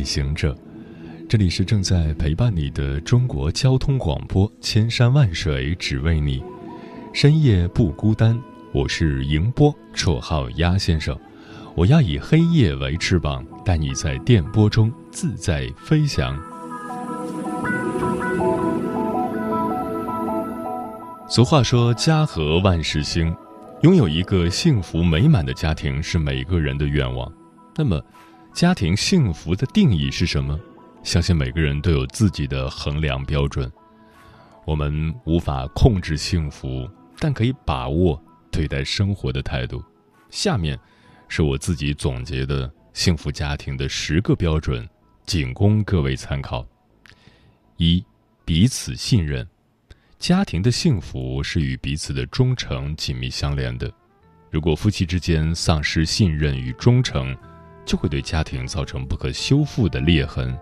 旅行者，这里是正在陪伴你的中国交通广播，千山万水只为你，深夜不孤单。我是迎波，绰号鸭先生。我要以黑夜为翅膀，带你在电波中自在飞翔。俗话说：“家和万事兴。”拥有一个幸福美满的家庭是每个人的愿望。那么，家庭幸福的定义是什么？相信每个人都有自己的衡量标准。我们无法控制幸福，但可以把握对待生活的态度。下面，是我自己总结的幸福家庭的十个标准，仅供各位参考。一、彼此信任。家庭的幸福是与彼此的忠诚紧密相连的。如果夫妻之间丧失信任与忠诚，就会对家庭造成不可修复的裂痕，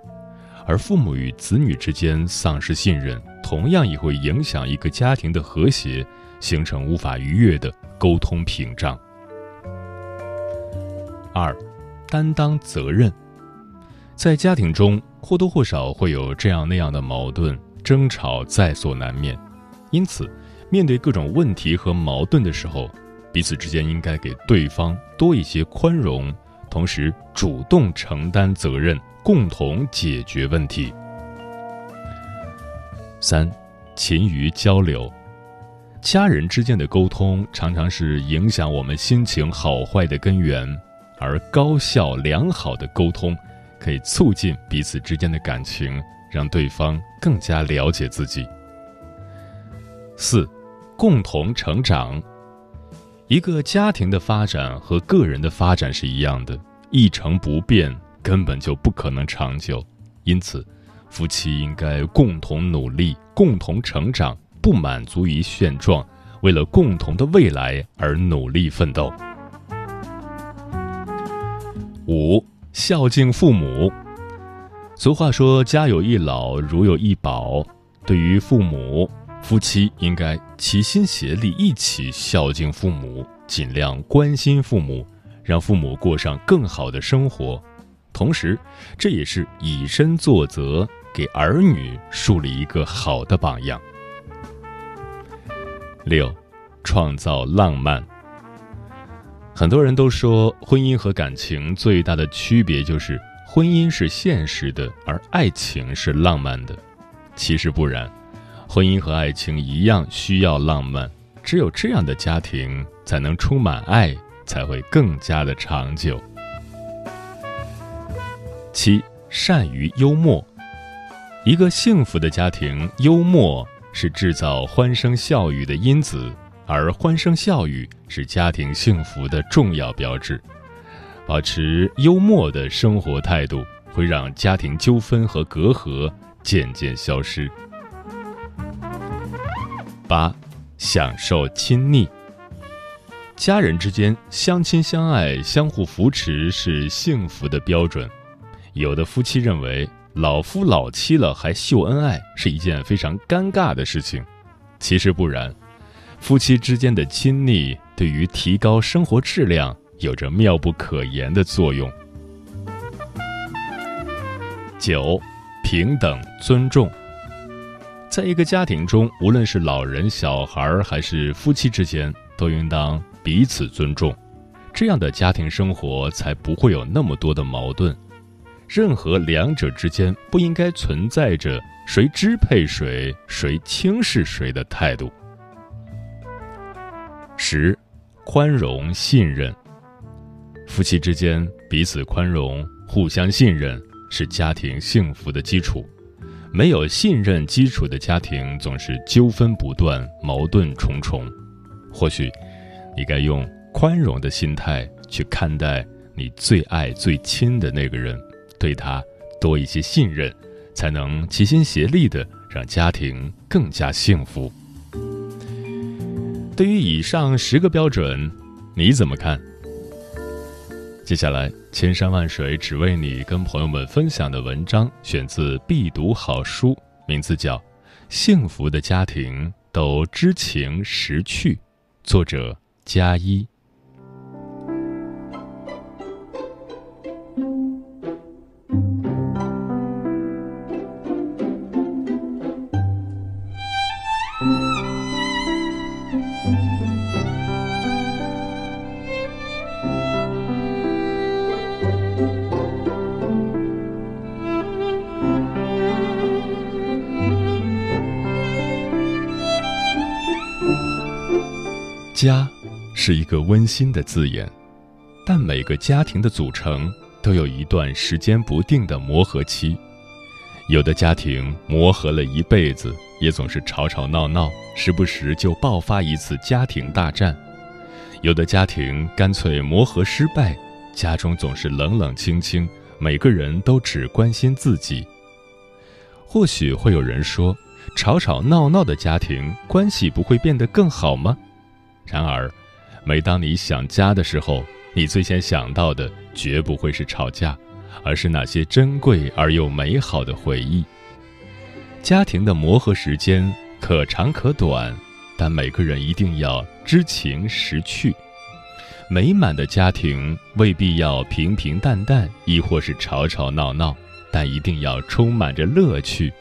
而父母与子女之间丧失信任，同样也会影响一个家庭的和谐，形成无法逾越的沟通屏障。二，担当责任。在家庭中或多或少会有这样那样的矛盾争吵在所难免，因此，面对各种问题和矛盾的时候，彼此之间应该给对方多一些宽容。同时，主动承担责任，共同解决问题。三，勤于交流。家人之间的沟通常常是影响我们心情好坏的根源，而高效良好的沟通可以促进彼此之间的感情，让对方更加了解自己。四，共同成长。一个家庭的发展和个人的发展是一样的，一成不变根本就不可能长久。因此，夫妻应该共同努力，共同成长，不满足于现状，为了共同的未来而努力奋斗。五，孝敬父母。俗话说：“家有一老，如有一宝。”对于父母。夫妻应该齐心协力，一起孝敬父母，尽量关心父母，让父母过上更好的生活。同时，这也是以身作则，给儿女树立一个好的榜样。六，创造浪漫。很多人都说，婚姻和感情最大的区别就是婚姻是现实的，而爱情是浪漫的。其实不然。婚姻和爱情一样需要浪漫，只有这样的家庭才能充满爱，才会更加的长久。七，善于幽默。一个幸福的家庭，幽默是制造欢声笑语的因子，而欢声笑语是家庭幸福的重要标志。保持幽默的生活态度，会让家庭纠纷和隔阂渐渐消失。八，享受亲昵。家人之间相亲相爱、相互扶持是幸福的标准。有的夫妻认为老夫老妻了还秀恩爱是一件非常尴尬的事情，其实不然。夫妻之间的亲昵对于提高生活质量有着妙不可言的作用。九，平等尊重。在一个家庭中，无论是老人、小孩还是夫妻之间，都应当彼此尊重，这样的家庭生活才不会有那么多的矛盾。任何两者之间不应该存在着谁支配谁、谁轻视谁的态度。十，宽容信任。夫妻之间彼此宽容、互相信任，是家庭幸福的基础。没有信任基础的家庭总是纠纷不断、矛盾重重。或许，你该用宽容的心态去看待你最爱最亲的那个人，对他多一些信任，才能齐心协力的让家庭更加幸福。对于以上十个标准，你怎么看？接下来，千山万水只为你，跟朋友们分享的文章选自必读好书，名字叫《幸福的家庭都知情识趣》，作者加一。家，是一个温馨的字眼，但每个家庭的组成都有一段时间不定的磨合期。有的家庭磨合了一辈子，也总是吵吵闹闹，时不时就爆发一次家庭大战；有的家庭干脆磨合失败，家中总是冷冷清清，每个人都只关心自己。或许会有人说，吵吵闹闹的家庭关系不会变得更好吗？然而，每当你想家的时候，你最先想到的绝不会是吵架，而是那些珍贵而又美好的回忆。家庭的磨合时间可长可短，但每个人一定要知情识趣。美满的家庭未必要平平淡淡，亦或是吵吵闹闹，但一定要充满着乐趣。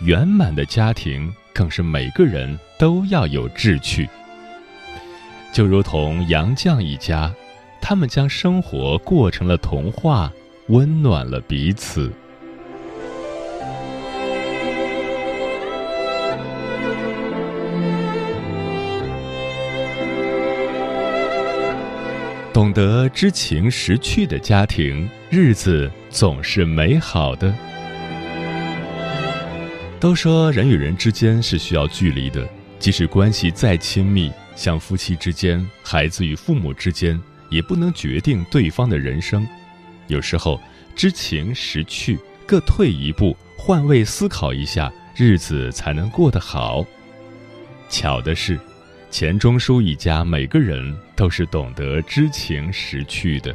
圆满的家庭更是每个人都要有志趣。就如同杨绛一家，他们将生活过成了童话，温暖了彼此。懂得知情识趣的家庭，日子总是美好的。都说人与人之间是需要距离的，即使关系再亲密。像夫妻之间、孩子与父母之间，也不能决定对方的人生。有时候，知情识趣，各退一步，换位思考一下，日子才能过得好。巧的是，钱钟书一家每个人都是懂得知情识趣的。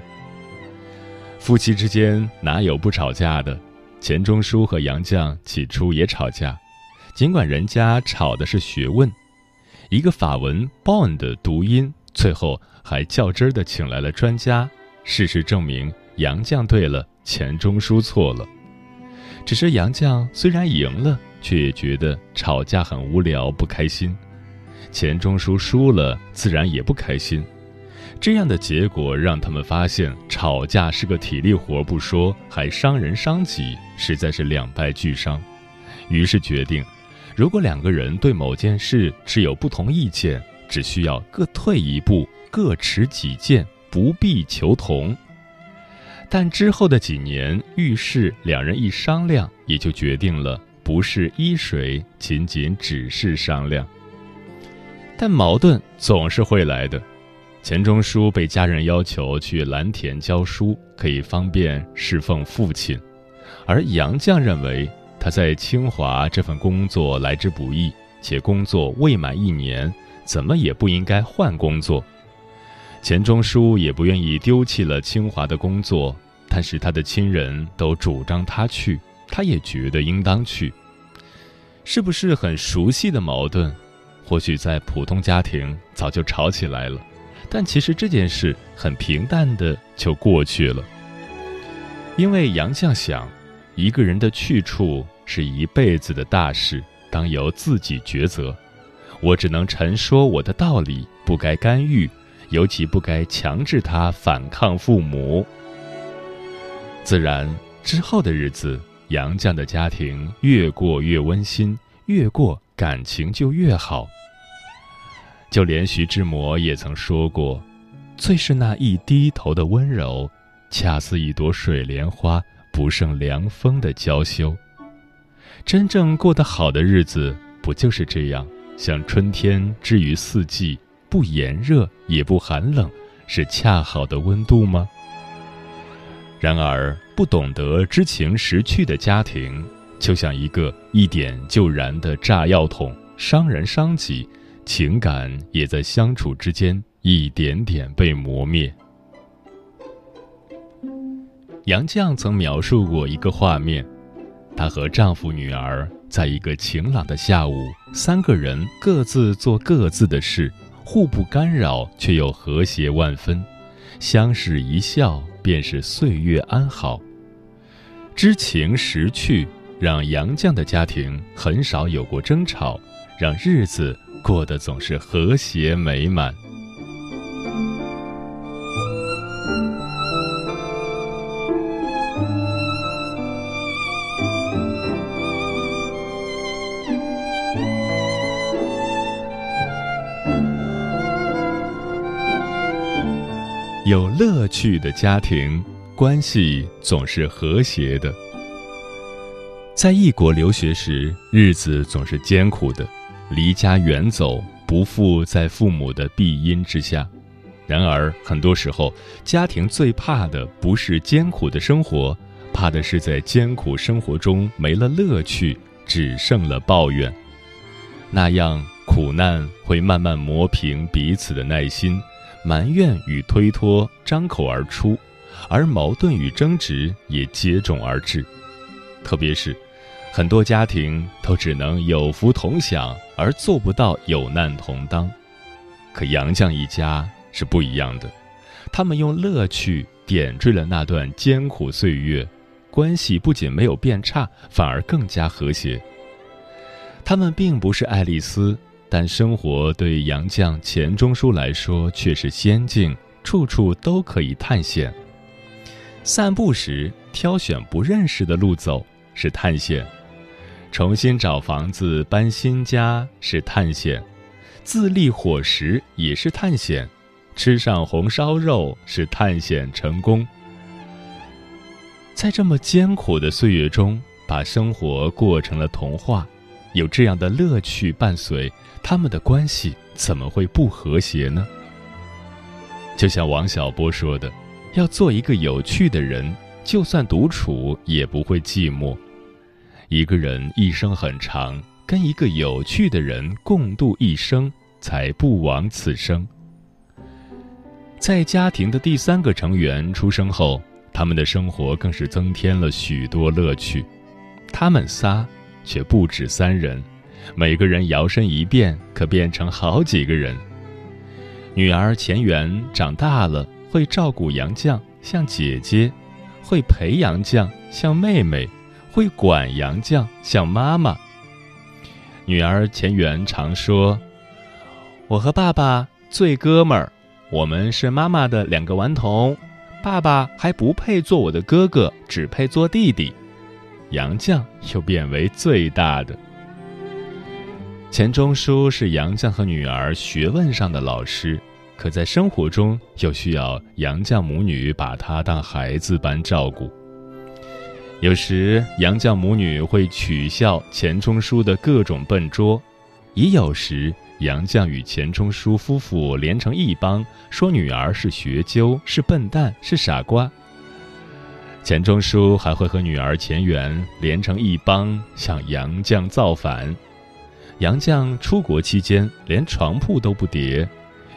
夫妻之间哪有不吵架的？钱钟书和杨绛起初也吵架，尽管人家吵的是学问。一个法文 “bon” 的读音，最后还较真儿的请来了专家。事实证明，杨绛对了，钱钟书错了。只是杨绛虽然赢了，却也觉得吵架很无聊，不开心。钱钟书输了，自然也不开心。这样的结果让他们发现，吵架是个体力活不说，还伤人伤己，实在是两败俱伤。于是决定。如果两个人对某件事持有不同意见，只需要各退一步，各持己见，不必求同。但之后的几年，遇事两人一商量，也就决定了不是依谁，仅仅只是商量。但矛盾总是会来的。钱钟书被家人要求去蓝田教书，可以方便侍奉父亲，而杨绛认为。他在清华这份工作来之不易，且工作未满一年，怎么也不应该换工作。钱钟书也不愿意丢弃了清华的工作，但是他的亲人都主张他去，他也觉得应当去。是不是很熟悉的矛盾？或许在普通家庭早就吵起来了，但其实这件事很平淡的就过去了。因为杨绛想。一个人的去处是一辈子的大事，当由自己抉择。我只能陈说我的道理，不该干预，尤其不该强制他反抗父母。自然之后的日子，杨绛的家庭越过越温馨，越过感情就越好。就连徐志摩也曾说过：“最是那一低头的温柔，恰似一朵水莲花。”不胜凉风的娇羞。真正过得好的日子，不就是这样？像春天之于四季，不炎热也不寒冷，是恰好的温度吗？然而，不懂得知情识趣的家庭，就像一个一点就燃的炸药桶，伤人伤己，情感也在相处之间一点点被磨灭。杨绛曾描述过一个画面：她和丈夫、女儿在一个晴朗的下午，三个人各自做各自的事，互不干扰，却又和谐万分，相视一笑。便是岁月安好，知情识趣，让杨绛的家庭很少有过争吵，让日子过得总是和谐美满。有乐趣的家庭关系总是和谐的。在异国留学时，日子总是艰苦的，离家远走，不复在父母的庇荫之下。然而，很多时候，家庭最怕的不是艰苦的生活，怕的是在艰苦生活中没了乐趣，只剩了抱怨。那样，苦难会慢慢磨平彼此的耐心。埋怨与推脱张口而出，而矛盾与争执也接踵而至。特别是，很多家庭都只能有福同享，而做不到有难同当。可杨绛一家是不一样的，他们用乐趣点缀了那段艰苦岁月，关系不仅没有变差，反而更加和谐。他们并不是爱丽丝。但生活对杨绛、钱钟书来说却是仙境，处处都可以探险。散步时挑选不认识的路走是探险，重新找房子、搬新家是探险，自立伙食也是探险，吃上红烧肉是探险成功。在这么艰苦的岁月中，把生活过成了童话，有这样的乐趣伴随。他们的关系怎么会不和谐呢？就像王小波说的：“要做一个有趣的人，就算独处也不会寂寞。一个人一生很长，跟一个有趣的人共度一生，才不枉此生。”在家庭的第三个成员出生后，他们的生活更是增添了许多乐趣。他们仨却不止三人。每个人摇身一变，可变成好几个人。女儿钱媛长大了，会照顾杨绛，像姐姐；会陪杨绛，像妹妹；会管杨绛，像妈妈。女儿钱媛常说：“我和爸爸最哥们儿，我们是妈妈的两个顽童，爸爸还不配做我的哥哥，只配做弟弟。”杨绛又变为最大的。钱钟书是杨绛和女儿学问上的老师，可在生活中又需要杨绛母女把他当孩子般照顾。有时杨绛母女会取笑钱钟书的各种笨拙，也有时杨绛与钱钟书夫妇连成一帮，说女儿是学究、是笨蛋、是傻瓜。钱钟书还会和女儿钱媛连成一帮，向杨绛造反。杨绛出国期间连床铺都不叠，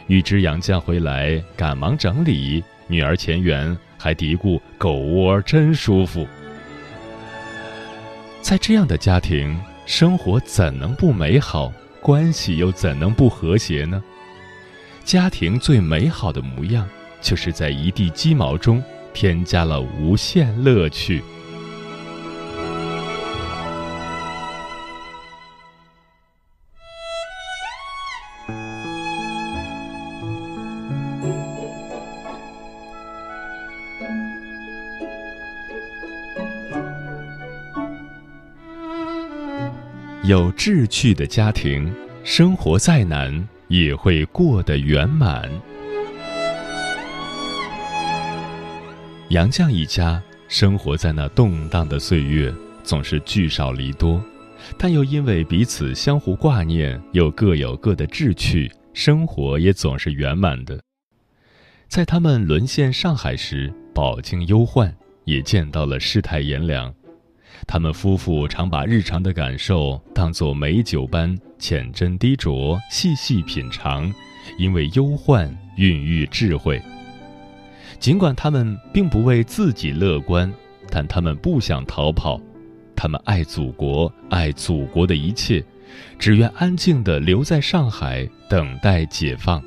预知杨绛回来，赶忙整理。女儿钱媛还嘀咕：“狗窝真舒服。”在这样的家庭，生活怎能不美好？关系又怎能不和谐呢？家庭最美好的模样，就是在一地鸡毛中添加了无限乐趣。有志趣的家庭，生活再难也会过得圆满。杨绛一家生活在那动荡的岁月，总是聚少离多，但又因为彼此相互挂念，又各有各的志趣，生活也总是圆满的。在他们沦陷上海时，饱经忧患，也见到了世态炎凉。他们夫妇常把日常的感受当作美酒般浅斟低酌、细细品尝，因为忧患孕育智慧。尽管他们并不为自己乐观，但他们不想逃跑，他们爱祖国，爱祖国的一切，只愿安静地留在上海，等待解放。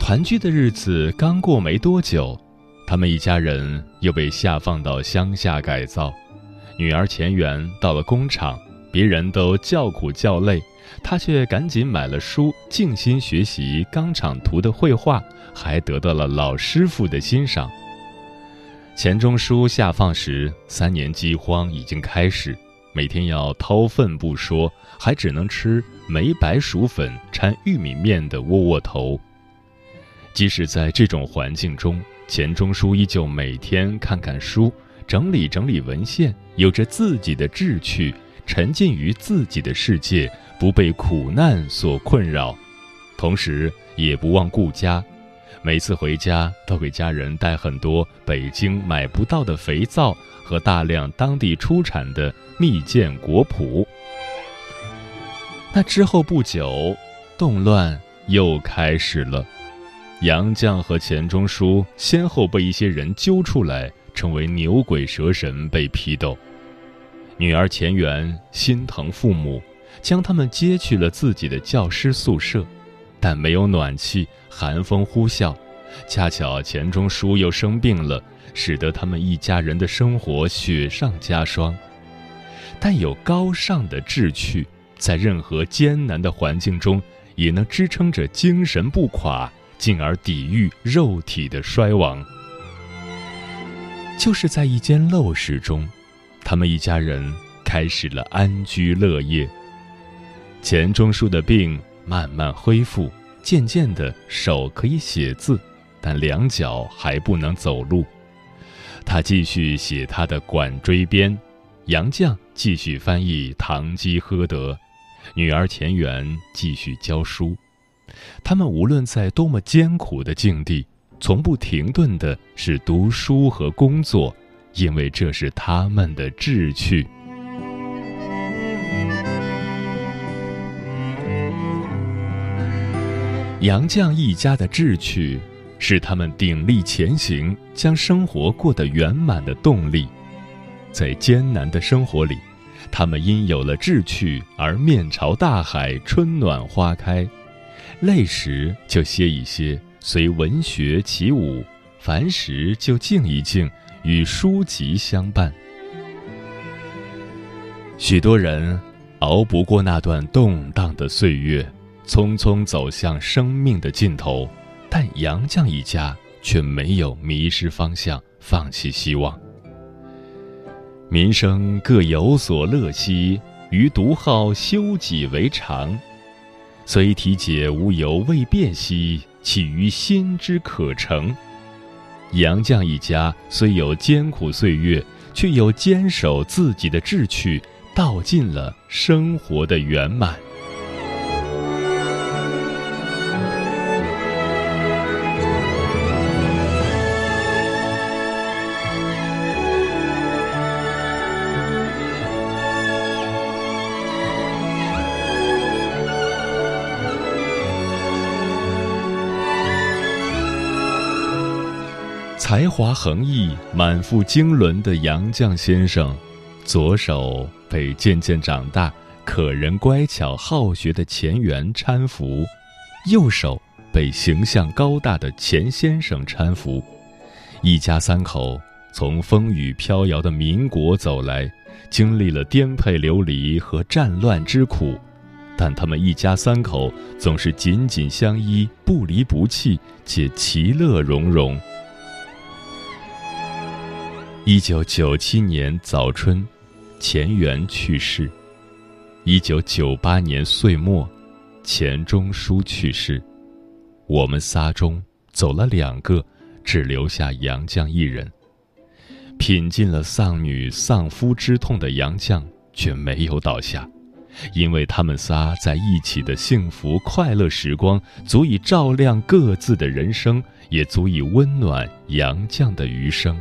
团聚的日子刚过没多久，他们一家人又被下放到乡下改造。女儿钱媛到了工厂，别人都叫苦叫累，她却赶紧买了书，静心学习钢厂图的绘画，还得到了老师傅的欣赏。钱钟书下放时，三年饥荒已经开始，每天要掏粪不说，还只能吃梅白薯粉掺玉米面的窝窝头。即使在这种环境中，钱钟书依旧每天看看书，整理整理文献，有着自己的志趣，沉浸于自己的世界，不被苦难所困扰，同时也不忘顾家。每次回家都给家人带很多北京买不到的肥皂和大量当地出产的蜜饯果脯。那之后不久，动乱又开始了。杨绛和钱钟书先后被一些人揪出来，成为牛鬼蛇神被批斗。女儿钱媛心疼父母，将他们接去了自己的教师宿舍，但没有暖气，寒风呼啸。恰巧钱钟书又生病了，使得他们一家人的生活雪上加霜。但有高尚的志趣，在任何艰难的环境中，也能支撑着精神不垮。进而抵御肉体的衰亡。就是在一间陋室中，他们一家人开始了安居乐业。钱钟书的病慢慢恢复，渐渐的手可以写字，但两脚还不能走路。他继续写他的《管锥编》，杨绛继续翻译《堂吉诃德》，女儿钱媛继续教书。他们无论在多么艰苦的境地，从不停顿的是读书和工作，因为这是他们的志趣。杨绛一家的志趣，是他们鼎力前行、将生活过得圆满的动力。在艰难的生活里，他们因有了志趣而面朝大海，春暖花开。累时就歇一歇，随文学起舞；烦时就静一静，与书籍相伴。许多人熬不过那段动荡的岁月，匆匆走向生命的尽头，但杨绛一家却没有迷失方向，放弃希望。民生各有所乐兮，余独好修己为常。虽体解无由未变兮，岂于心之可成？杨绛一家虽有艰苦岁月，却又坚守自己的志趣，道尽了生活的圆满。才华横溢、满腹经纶的杨绛先生，左手被渐渐长大、可人乖巧好学的钱媛搀扶，右手被形象高大的钱先生搀扶。一家三口从风雨飘摇的民国走来，经历了颠沛流离和战乱之苦，但他们一家三口总是紧紧相依、不离不弃，且其乐融融。一九九七年早春，钱媛去世；一九九八年岁末，钱钟书去世。我们仨中走了两个，只留下杨绛一人。品尽了丧女丧夫之痛的杨绛却没有倒下，因为他们仨在一起的幸福快乐时光，足以照亮各自的人生，也足以温暖杨绛的余生。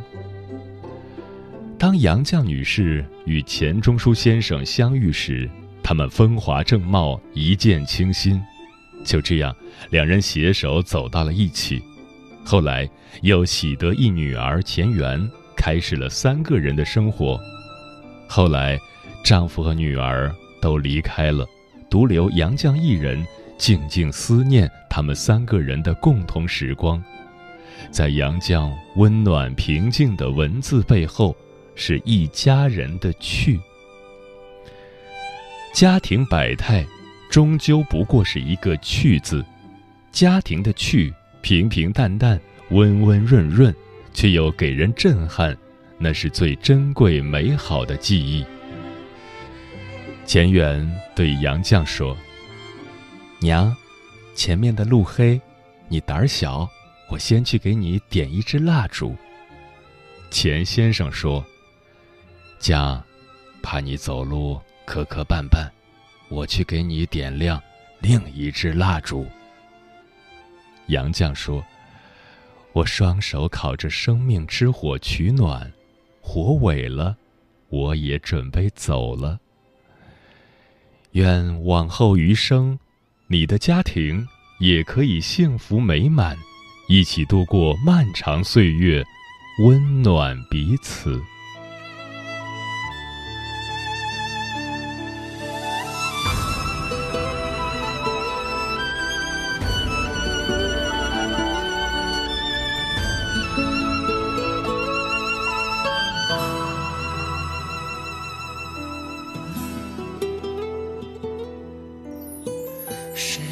当杨绛女士与钱钟书先生相遇时，他们风华正茂，一见倾心。就这样，两人携手走到了一起。后来又喜得一女儿钱媛，开始了三个人的生活。后来，丈夫和女儿都离开了，独留杨绛一人，静静思念他们三个人的共同时光。在杨绛温暖平静的文字背后。是一家人的趣，家庭百态，终究不过是一个“趣”字。家庭的趣，平平淡淡，温温润润，却又给人震撼，那是最珍贵美好的记忆。钱媛对杨绛说：“娘，前面的路黑，你胆儿小，我先去给你点一支蜡烛。”钱先生说。将，怕你走路磕磕绊绊，我去给你点亮另一支蜡烛。杨绛说：“我双手烤着生命之火取暖，火萎了，我也准备走了。愿往后余生，你的家庭也可以幸福美满，一起度过漫长岁月，温暖彼此。”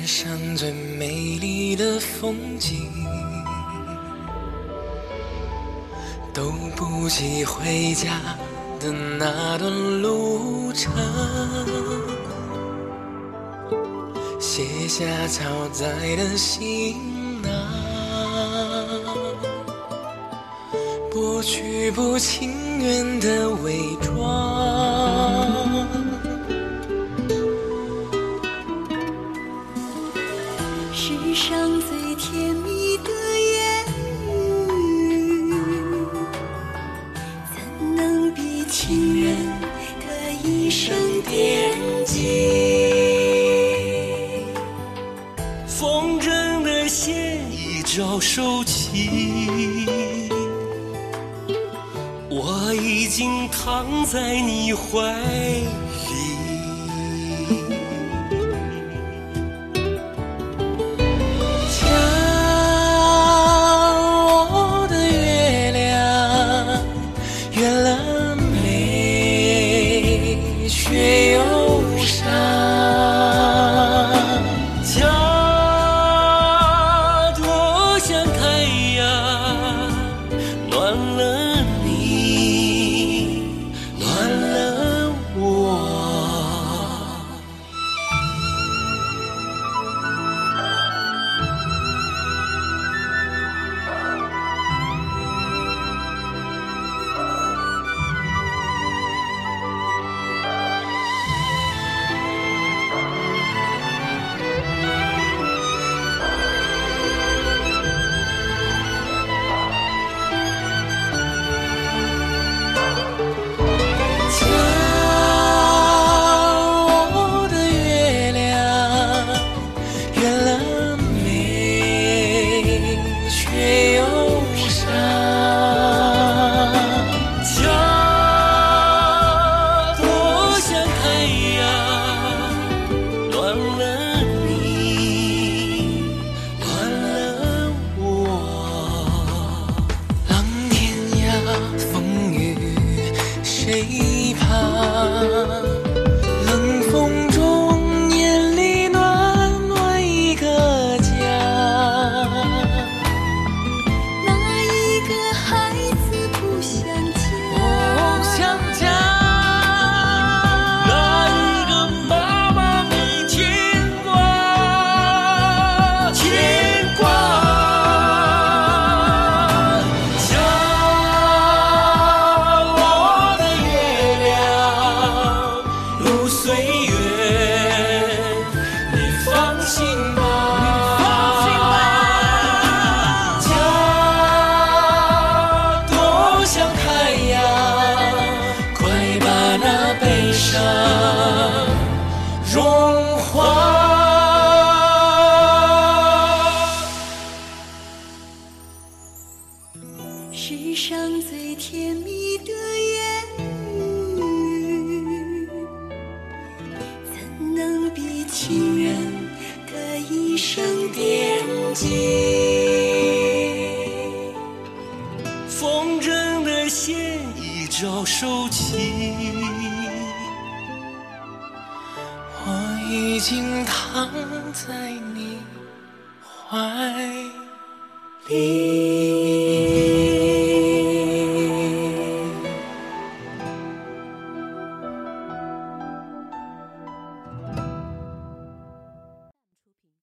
上最美丽的风景，都不及回家的那段路程，卸下超载的行囊，剥去不情愿的伪装，风筝的线已招收起，我已经躺在你怀里。谁怕？